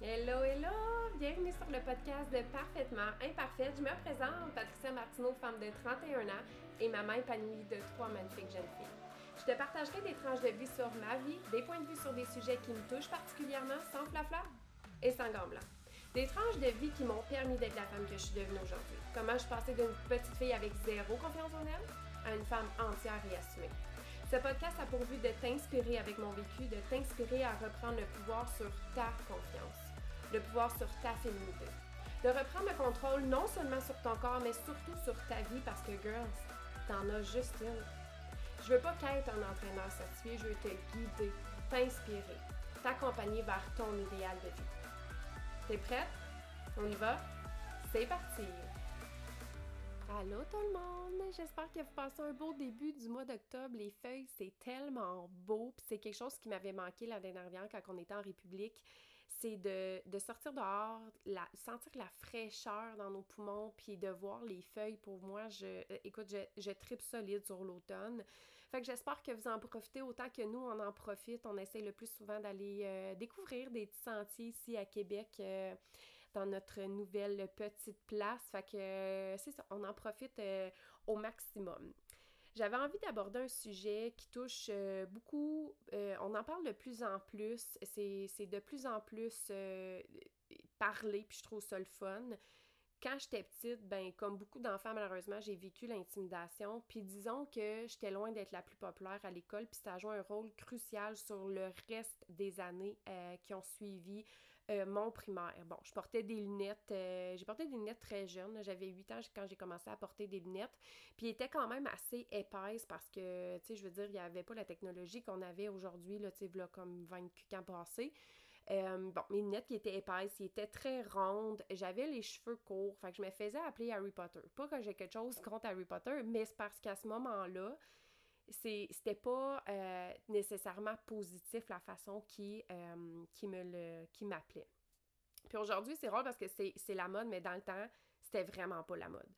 Hello, hello! Bienvenue sur le podcast de Parfaitement Imparfaite. Je me présente, Patricia Martineau, femme de 31 ans et maman épanouie de trois magnifiques jeunes filles. Je te partagerai des tranches de vie sur ma vie, des points de vue sur des sujets qui me touchent particulièrement sans flafla et sans gants. Des tranches de vie qui m'ont permis d'être la femme que je suis devenue aujourd'hui. Comment je passée d'une petite fille avec zéro confiance en elle à une femme entière et assumée. Ce podcast a pour but de t'inspirer avec mon vécu, de t'inspirer à reprendre le pouvoir sur ta confiance, le pouvoir sur ta féminité. De reprendre le contrôle non seulement sur ton corps, mais surtout sur ta vie parce que, girls, t'en as juste une. Je veux pas qu'être un entraîneur certifié, je veux te guider, t'inspirer, t'accompagner vers ton idéal de vie. T'es prête? On y va? C'est parti! Allô tout le monde! J'espère que vous passez un beau début du mois d'octobre. Les feuilles, c'est tellement beau. C'est quelque chose qui m'avait manqué l'année dernière quand on était en République. C'est de, sortir dehors, la, sentir la fraîcheur dans nos poumons, puis de voir les feuilles. Pour moi, je, écoute, je, je tripe solide sur l'automne. Fait que j'espère que vous en profitez autant que nous, on en profite. On essaye le plus souvent d'aller euh, découvrir des petits sentiers ici à Québec. Euh, dans notre nouvelle petite place. Fait que euh, c'est ça, on en profite au maximum. J'avais envie d'aborder un sujet qui touche euh, beaucoup, on en parle de plus en plus, c'est de plus en plus parlé, puis je trouve ça le fun. Quand j'étais petite, ben comme beaucoup d'enfants malheureusement, j'ai vécu l'intimidation. Puis disons que j'étais loin d'être la plus populaire à l'école, puis ça a joué un rôle crucial sur le reste des années qui ont suivi euh, mon primaire. Bon, je portais des lunettes, euh, j'ai porté des lunettes très jeunes, j'avais 8 ans quand j'ai commencé à porter des lunettes, puis étaient quand même assez épaisses parce que, tu sais, je veux dire, il n'y avait pas la technologie qu'on avait aujourd'hui, là, tu sais, là, comme 20 ans passés. Euh, bon, mes lunettes qui étaient épaisses, ils étaient très rondes, j'avais les cheveux courts, fait que je me faisais appeler Harry Potter. Pas que j'ai quelque chose contre Harry Potter, mais c'est parce qu'à ce moment-là, c'était pas euh, nécessairement positif la façon qui, euh, qui me le qui m'appelait. Puis aujourd'hui, c'est rare parce que c'est la mode, mais dans le temps, c'était vraiment pas la mode.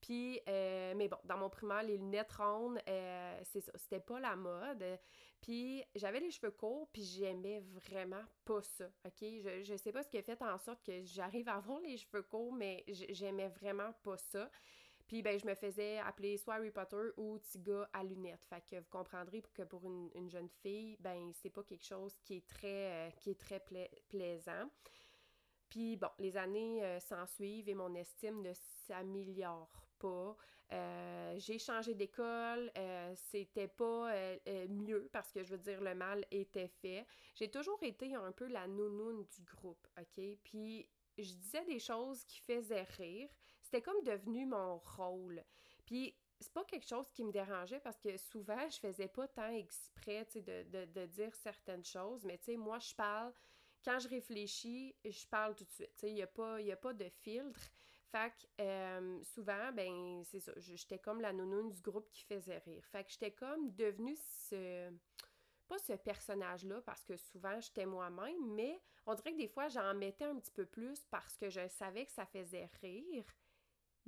Puis, euh, mais bon, dans mon primaire, les lunettes rondes, c'est ça, c'était pas la mode. Puis, j'avais les cheveux courts, puis j'aimais vraiment pas ça, OK? Je, je sais pas ce qui a fait en sorte que j'arrive à avoir les cheveux courts, mais j'aimais vraiment pas ça. Puis ben je me faisais appeler soit Harry Potter ou Tiga à lunettes. Fait que vous comprendrez que pour une, jeune fille, ben c'est pas quelque chose qui est très, euh, qui est très plaisant. Puis bon, les années euh, s'en suivent et mon estime ne s'améliore pas. Euh, j'ai changé d'école, c'était pas mieux parce que je veux dire, le mal était fait. J'ai toujours été un peu la nounoune du groupe, OK? Puis je disais des choses qui faisaient rire. C'était comme devenu mon rôle. Puis c'est pas quelque chose qui me dérangeait parce que souvent, je faisais pas tant exprès de, de, dire certaines choses, mais tu sais, moi, je parle, quand je réfléchis, je parle tout de suite. Il n'y a, pas, a pas de filtre. Fait que euh, souvent, ben, c'est ça, j'étais comme la nounoune du groupe qui faisait rire. Fait que j'étais comme devenue ce pas ce personnage-là parce que souvent j'étais moi-même, mais on dirait que des fois j'en mettais un petit peu plus parce que je savais que ça faisait rire.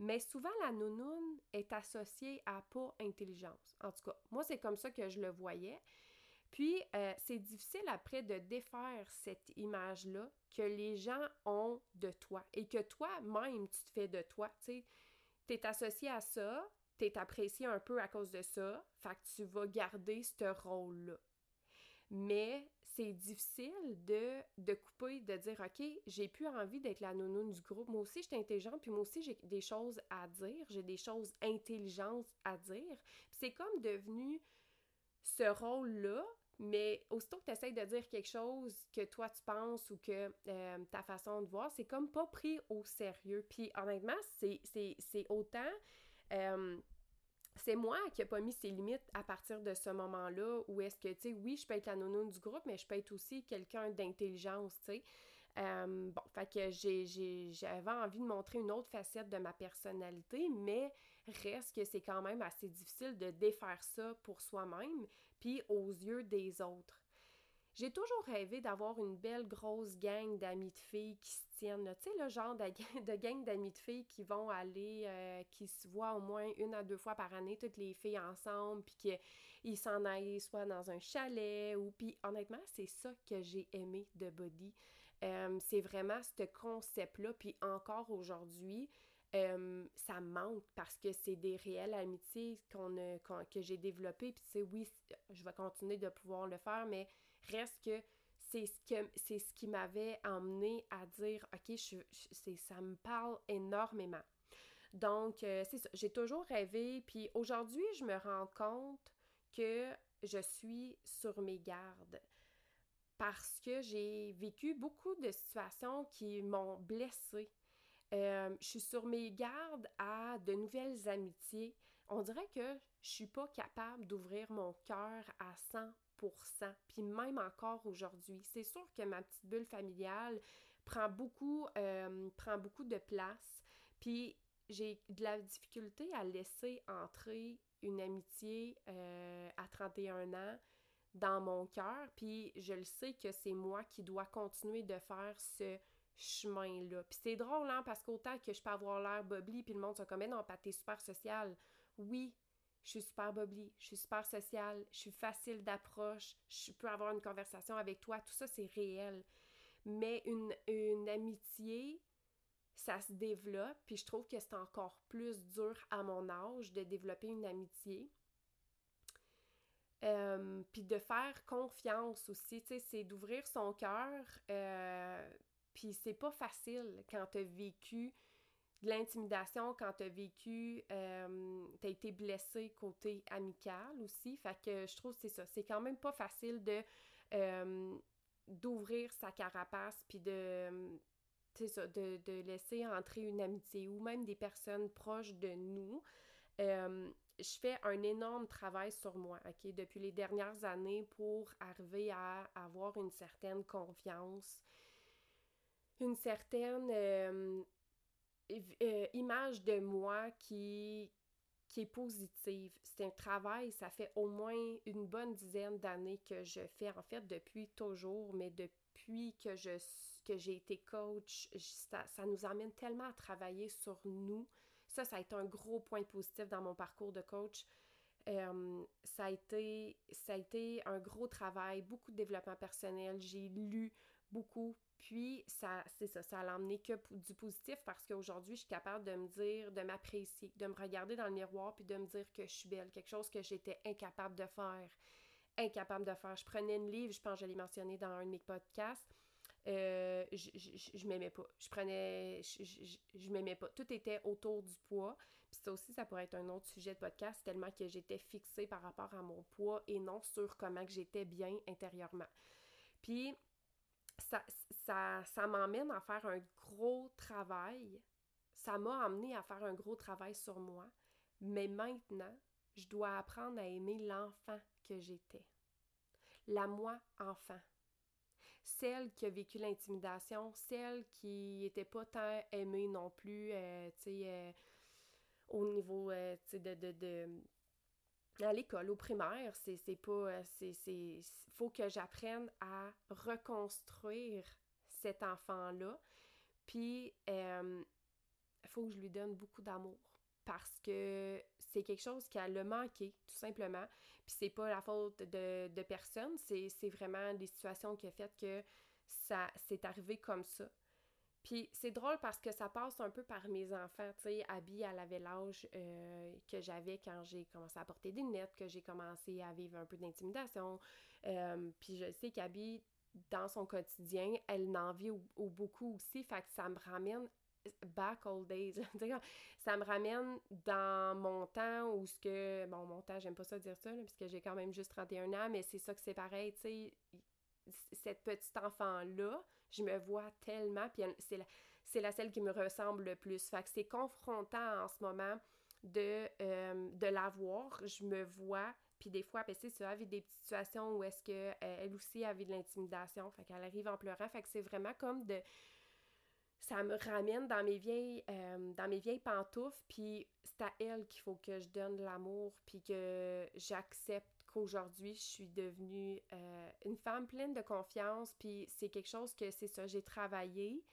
Mais souvent, la nounoune est associée à pas intelligence. En tout cas, moi, c'est comme ça que je le voyais. Puis, euh, c'est difficile après de défaire cette image-là que les gens ont de toi et que toi-même, tu te fais de toi. Tu es associé à ça, tu es apprécié un peu à cause de ça, fait que tu vas garder ce rôle-là mais c'est difficile de, de couper, de dire OK, j'ai plus envie d'être la nounoune du groupe. Moi aussi, je suis intelligente, puis moi aussi, j'ai des choses à dire, j'ai des choses intelligentes à dire. C'est comme devenu ce rôle-là, mais aussitôt que tu essaies de dire quelque chose que toi tu penses ou que euh, ta façon de voir, c'est comme pas pris au sérieux. Puis honnêtement, c'est autant. Euh, c'est moi qui n'ai pas mis ses limites à partir de ce moment-là où est-ce que, tu sais, oui, je peux être la nounoune du groupe, mais je peux être aussi quelqu'un d'intelligence, tu sais. Euh, bon, fait que j'avais envie de montrer une autre facette de ma personnalité, mais reste que c'est quand même assez difficile de défaire ça pour soi-même, puis aux yeux des autres. J'ai toujours rêvé d'avoir une belle grosse gang d'amis de filles qui se tiennent. Tu sais, le genre de, gang d'amis de filles qui vont aller, euh, qui se voient au moins une à deux fois par année, toutes les filles ensemble, puis qu'ils s'en aillent soit dans un chalet ou. Puis honnêtement, c'est ça que j'ai aimé de Body. Euh, c'est vraiment ce concept-là. Puis encore aujourd'hui, euh, ça me manque parce que c'est des réelles amitiés qu'on que j'ai développées. Puis tu sais, oui, je vais continuer de pouvoir le faire, mais reste que c'est ce, que, c'est ce qui m'avait emmené à dire, OK, je, ça me parle énormément. Donc, euh, c'est ça. J'ai toujours rêvé. Puis aujourd'hui, je me rends compte que je suis sur mes gardes parce que j'ai vécu beaucoup de situations qui m'ont blessée. Euh, je suis sur mes gardes à de nouvelles amitiés. On dirait que je suis pas capable d'ouvrir mon cœur à 100%. Puis même encore aujourd'hui, c'est sûr que ma petite bulle familiale prend beaucoup, euh, prend beaucoup de place. Puis j'ai de la difficulté à laisser entrer une amitié euh, à 31 ans dans mon cœur, puis je le sais que c'est moi qui dois continuer de faire ce chemin-là. Puis c'est drôle, hein, parce qu'autant que je peux avoir l'air bubbly, puis le monde se comme, non, pas t'es super social. Oui, je suis super bubbly, je suis super sociale, je suis facile d'approche, je peux avoir une conversation avec toi, tout ça, c'est réel. Mais une, une amitié, ça se développe, puis je trouve que c'est encore plus dur à mon âge de développer une amitié. Euh, puis de faire confiance aussi, tu sais, c'est d'ouvrir son cœur. Euh, puis c'est pas facile quand t'as vécu de l'intimidation, quand t'as vécu, euh, t'as été blessé côté amical aussi. Fait que je trouve que c'est ça. C'est quand même pas facile de d'ouvrir sa carapace puis de ça, de, de, laisser entrer une amitié ou même des personnes proches de nous. Euh, je fais un énorme travail sur moi, OK, depuis les dernières années pour arriver à avoir une certaine confiance, une certaine euh, euh, image de moi qui, qui est positive. C'est un travail, ça fait au moins une bonne dizaine d'années que je fais, en fait, depuis toujours, mais depuis que je que j'ai été coach, ça, ça, nous amène tellement à travailler sur nous, ça, ça a été un gros point positif dans mon parcours de coach. Euh, ça, a été, ça a été un gros travail, beaucoup de développement personnel. J'ai lu beaucoup. Puis, ça, c'est ça, ça a emmené que du positif parce qu'aujourd'hui, je suis capable de me dire, de m'apprécier, de me regarder dans le miroir puis de me dire que je suis belle, quelque chose que j'étais incapable de faire. Incapable de faire. Je prenais une livre, je pense que je l'ai mentionné dans un de mes podcasts. Euh, je, je, m'aimais pas. Je prenais. Je, je m'aimais pas. Tout était autour du poids. Puis ça aussi, ça pourrait être un autre sujet de podcast, tellement que j'étais fixée par rapport à mon poids et non sur comment que j'étais bien intérieurement. Puis ça, ça, m'emmène à faire un gros travail. Ça m'a amené à faire un gros travail sur moi. Mais maintenant, je dois apprendre à aimer l'enfant que j'étais. La moi enfant celle qui a vécu l'intimidation, celle qui n'était pas tant aimée non plus, euh, tu sais, euh, au niveau, euh, de, à l'école, au primaire, c'est pas, c'est, c'est, faut que j'apprenne à reconstruire cet enfant-là, puis il faut que je lui donne beaucoup d'amour parce que c'est quelque chose qui a manqué, tout simplement. Puis c'est pas la faute de, de personne, c'est vraiment des situations qui ont fait que ça s'est arrivé comme ça. Puis c'est drôle parce que ça passe un peu par mes enfants. Tu sais, Abby, elle avait l'âge euh, que j'avais quand j'ai commencé à porter des lunettes, que j'ai commencé à vivre un peu d'intimidation. Euh, puis je sais qu'Abby, dans son quotidien, elle n'en vit au, beaucoup aussi. Fait que ça me ramène back old days. ça me ramène dans mon temps où ce que. Bon, mon temps, j'aime pas ça dire ça, puisque j'ai quand même juste 31 ans, mais c'est ça que c'est pareil, tu sais. Cette petite enfant-là, je me vois tellement, puis c'est la, la celle qui me ressemble le plus. Fait que c'est confrontant en ce moment de, euh, de l'avoir. Je me vois, puis des fois, ben, c'est ça, vit des petites situations où est-ce qu'elle euh, elle aussi a de l'intimidation. Fait qu'elle arrive en pleurant. Fait que c'est vraiment comme de ça me ramène dans mes vieilles, euh, dans mes vieilles pantoufles, puis c'est à elle qu'il faut que je donne l'amour, puis que j'accepte qu'aujourd'hui, je suis devenue euh, une femme pleine de confiance, puis c'est quelque chose que, c'est ça, j'ai travaillé,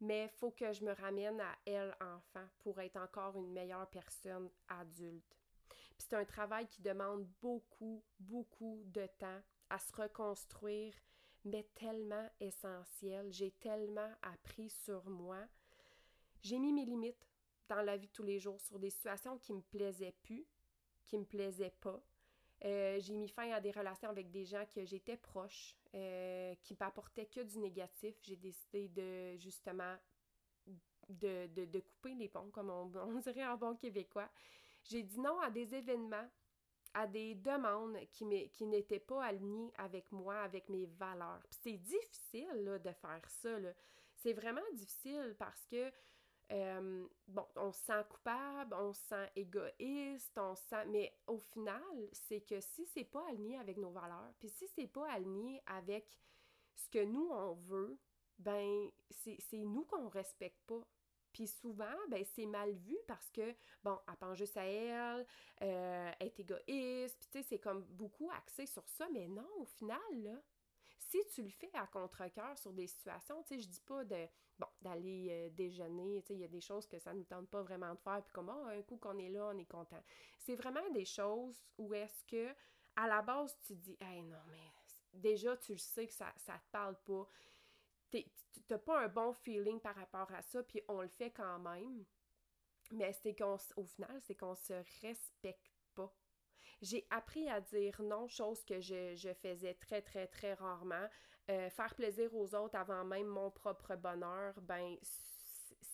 mais il faut que je me ramène à elle, enfant, pour être encore une meilleure personne adulte. Puis c'est un travail qui demande beaucoup, beaucoup de temps à se reconstruire mais tellement essentiel. J'ai tellement appris sur moi. J'ai mis mes limites dans la vie de tous les jours sur des situations qui me plaisaient plus, qui me plaisaient pas. Euh, j'ai mis fin à des relations avec des gens que j'étais proche, euh, qui m'apportaient que du négatif. J'ai décidé de justement de, de, couper les ponts, comme on, dirait en bon québécois. J'ai dit non à des événements, à des demandes qui, qui n'étaient pas alignées avec moi, avec mes valeurs. c'est difficile là, de faire ça. C'est vraiment difficile parce que euh, bon, on se sent coupable, on se sent égoïste, on se sent... Mais au final, c'est que si c'est pas aligné avec nos valeurs, puis si c'est pas aligné avec ce que nous, on veut, ben, c'est nous qu'on respecte pas. Puis souvent, ben, c'est mal vu parce que, bon, elle pense juste à elle, euh, elle est égoïste, puis tu sais, c'est comme beaucoup axé sur ça, mais non, au final, là, si tu le fais à contre-cœur sur des situations, tu sais, je dis pas de, bon, d'aller euh, déjeuner, tu sais, il y a des choses que ça ne nous tente pas vraiment de faire, puis comme, oh, un coup qu'on est là, on est content. C'est vraiment des choses où est-ce que, à la base, tu dis, hey, non, mais déjà, tu le sais que ça, ça te parle pas t'as pas un bon feeling par rapport à ça, puis on le fait quand même. Mais c'est au final, c'est qu'on se respecte pas. J'ai appris à dire non, chose que je, faisais très, très, très rarement. Euh, faire plaisir aux autres avant même mon propre bonheur, ben,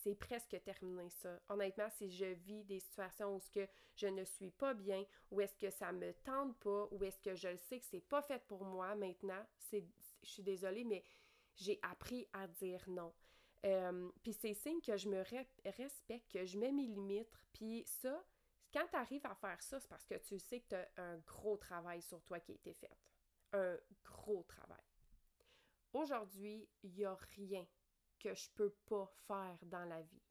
c'est presque terminé ça. Honnêtement, si je vis des situations où ce que je ne suis pas bien, ou est-ce que ça me tente pas, ou est-ce que je le sais que c'est pas fait pour moi maintenant, c'est je suis désolée, mais j'ai appris à dire non. Euh, puis c'est signe que je me respecte, que je mets mes limites. Puis ça, quand tu arrives à faire ça, c'est parce que tu sais que tu as un gros travail sur toi qui a été fait. Un gros travail. Aujourd'hui, il n'y a rien que je peux pas faire dans la vie.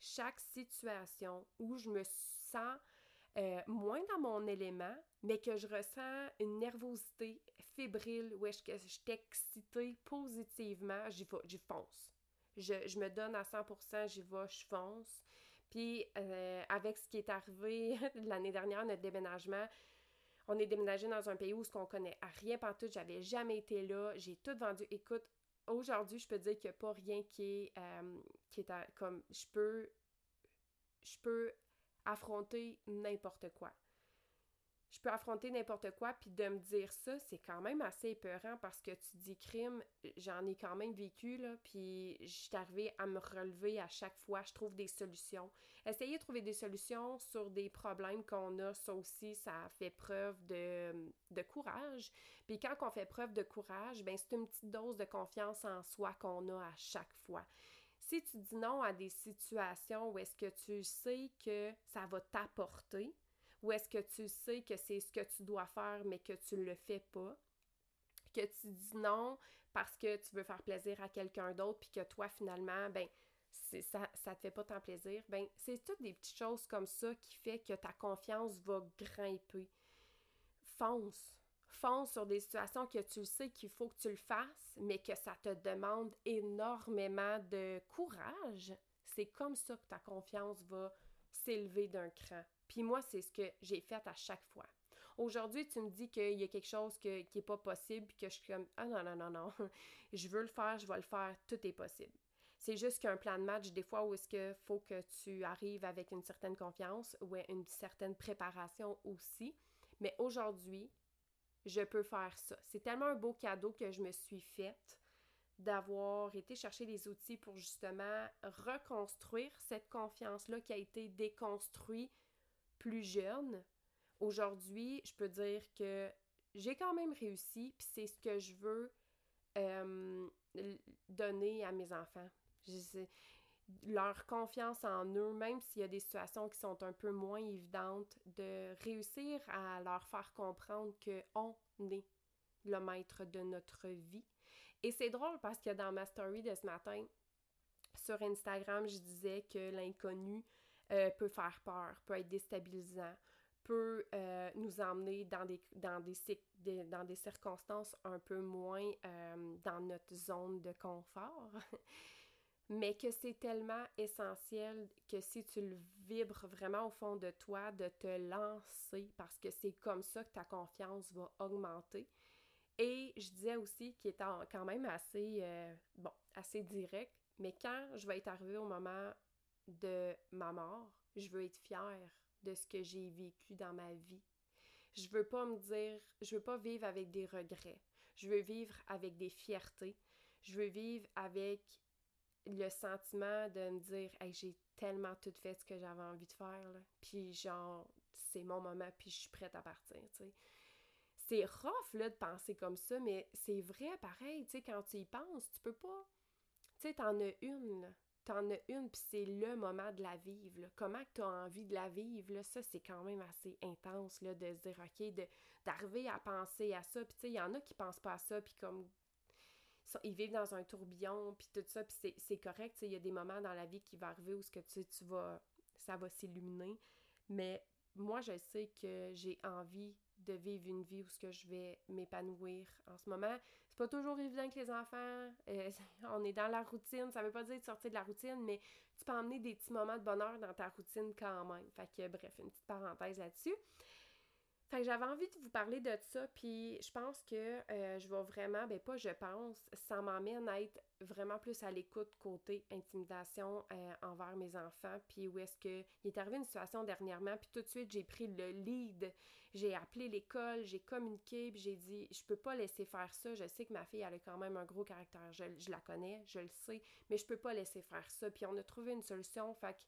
Chaque situation où je me sens euh, moins dans mon élément, mais que je ressens une nervosité fébrile, où est-ce que je suis excitée positivement, j'y fonce. Je, me donne à 100%, j'y vais, je fonce. Puis, euh, avec ce qui est arrivé l'année dernière, notre déménagement, on est déménagé dans un pays où ce qu'on connaît à rien tout, j'avais jamais été là, j'ai tout vendu. Écoute, aujourd'hui, je peux dire qu'il n'y a pas rien qui est, euh, qui est comme, je peux, je peux affronter n'importe quoi. Je peux affronter n'importe quoi, puis de me dire ça, c'est quand même assez épeurant parce que tu dis crime, j'en ai quand même vécu, là, puis je suis arrivée à me relever à chaque fois, je trouve des solutions. Essayer de trouver des solutions sur des problèmes qu'on a, ça aussi, ça fait preuve de, de courage. Puis quand on fait preuve de courage, ben c'est une petite dose de confiance en soi qu'on a à chaque fois. Si tu dis non à des situations où est-ce que tu sais que ça va t'apporter, ou est-ce que tu sais que c'est ce que tu dois faire mais que tu ne le fais pas, que tu dis non parce que tu veux faire plaisir à quelqu'un d'autre puis que toi finalement, ben ça, ça te fait pas tant plaisir, ben c'est toutes des petites choses comme ça qui fait que ta confiance va grimper. Fonce fonce sur des situations que tu sais qu'il faut que tu le fasses, mais que ça te demande énormément de courage, c'est comme ça que ta confiance va s'élever d'un cran. Puis moi, c'est ce que j'ai fait à chaque fois. Aujourd'hui, tu me dis qu'il y a quelque chose qui n'est pas possible, puis que je suis comme Ah non, non, non, non, je veux le faire, je vais le faire, tout est possible. C'est juste qu'un plan de match, des fois, où est-ce qu'il faut que tu arrives avec une certaine confiance ou une certaine préparation aussi. Mais aujourd'hui, je peux faire ça. C'est tellement un beau cadeau que je me suis faite d'avoir été chercher des outils pour justement reconstruire cette confiance-là qui a été déconstruite plus jeune. Aujourd'hui, je peux dire que j'ai quand même réussi, puis c'est ce que je veux euh, donner à mes enfants. Je leur confiance en eux, même s'il y a des situations qui sont un peu moins évidentes, de réussir à leur faire comprendre qu'on est le maître de notre vie. Et c'est drôle parce que dans ma story de ce matin, sur Instagram, je disais que l'inconnu euh, peut faire peur, peut être déstabilisant, peut euh, nous emmener dans des, dans des, dans des circonstances un peu moins euh, dans notre zone de confort. mais que c'est tellement essentiel que si tu le vibres vraiment au fond de toi, de te lancer parce que c'est comme ça que ta confiance va augmenter. Et je disais aussi qu'il était quand même assez, bon, assez direct, mais quand je vais être arrivée au moment de ma mort, je veux être fière de ce que j'ai vécu dans ma vie. Je veux pas me dire, je veux pas vivre avec des regrets. Je veux vivre avec des fiertés. Je veux vivre avec le sentiment de me dire hey, j'ai tellement tout fait ce que j'avais envie de faire puis genre c'est mon moment puis je suis prête à partir c'est rough de penser comme ça mais c'est vrai pareil tu quand tu y penses tu peux pas tu sais t'en as une t'en as une puis c'est le moment de la vivre comment tu as envie de la vivre là, ça c'est quand même assez intense là de se dire ok d'arriver à penser à ça puis tu sais il y en a qui pensent pas à ça puis comme ils vivent dans un tourbillon, puis tout ça, puis c'est correct, il y a des moments dans la vie qui vont arriver où ce que tu, tu vas, ça va s'illuminer, mais moi, je sais que j'ai envie de vivre une vie où ce que je vais m'épanouir en ce moment. C'est pas toujours évident que les enfants, euh, on est dans la routine, ça veut pas dire de sortir de la routine, mais tu peux emmener des petits moments de bonheur dans ta routine quand même. Fait que bref, une petite parenthèse là-dessus. Fait que j'avais envie de vous parler de ça, puis je pense que euh, je vais vraiment, ben pas je pense, ça m'emmène à être vraiment plus à l'écoute côté intimidation euh, envers mes enfants, puis où est-ce que il est arrivé une situation dernièrement, puis tout de suite j'ai pris le lead, j'ai appelé l'école, j'ai communiqué, puis j'ai dit je peux pas laisser faire ça, je sais que ma fille elle a quand même un gros caractère, je, je la connais, je le sais, mais je peux pas laisser faire ça, puis on a trouvé une solution, fait que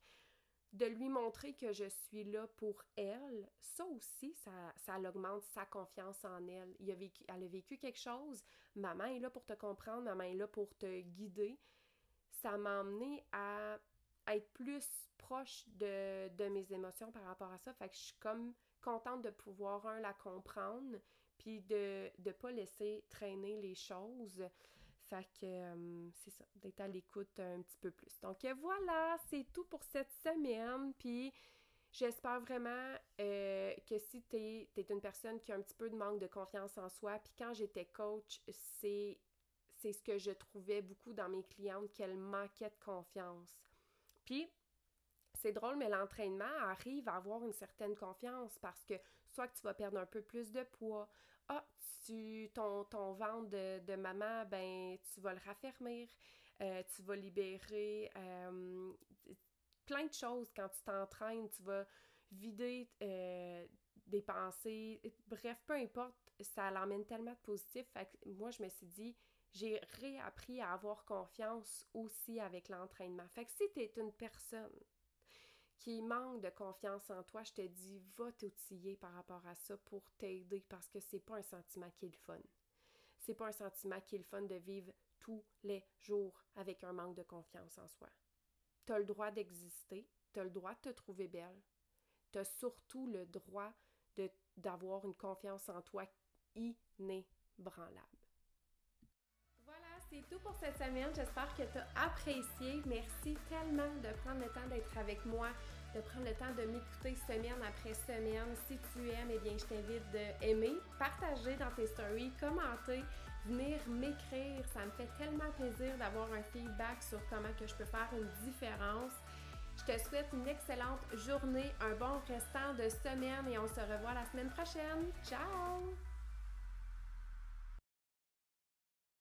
de lui montrer que je suis là pour elle, ça aussi, ça, ça augmente sa confiance en elle. Il a vécu, elle a vécu quelque chose, maman est là pour te comprendre, maman est là pour te guider. Ça m'a amené à, être plus proche de, de, mes émotions par rapport à ça. Fait que je suis comme contente de pouvoir, un, la comprendre, puis de ne pas laisser traîner les choses. Fait que euh, c'est ça, d'être à l'écoute un petit peu plus. Donc euh, voilà, c'est tout pour cette semaine. Puis j'espère vraiment euh, que si tu es, une personne qui a un petit peu de manque de confiance en soi, puis quand j'étais coach, c'est ce que je trouvais beaucoup dans mes clientes, qu'elles manquaient de confiance. Puis c'est drôle, mais l'entraînement arrive à avoir une certaine confiance parce que soit que tu vas perdre un peu plus de poids, ah, tu, ton, ton ventre de, maman, ben, tu vas le raffermir, euh, tu vas libérer euh, plein de choses quand tu t'entraînes, tu vas vider euh, des pensées, bref, peu importe, ça l'emmène tellement de positif. Moi, je me suis dit, j'ai réappris à avoir confiance aussi avec l'entraînement. Fait que si tu es une personne qui manque de confiance en toi, je te dis, va t'outiller par rapport à ça pour t'aider parce que c'est pas un sentiment qui est le fun. C'est pas un sentiment qui est le fun de vivre tous les jours avec un manque de confiance en soi. Tu as le droit d'exister, tu as le droit de te trouver belle, tu as surtout le droit d'avoir une confiance en toi inébranlable. C'est tout pour cette semaine. J'espère que tu as apprécié. Merci tellement de prendre le temps d'être avec moi, de prendre le temps de m'écouter semaine après semaine. Si tu aimes, eh bien, je t'invite d'aimer, partager dans tes stories, commenter, venir m'écrire. Ça me fait tellement plaisir d'avoir un feedback sur comment que je peux faire une différence. Je te souhaite une excellente journée, un bon restant de semaine et on se revoit la semaine prochaine. Ciao!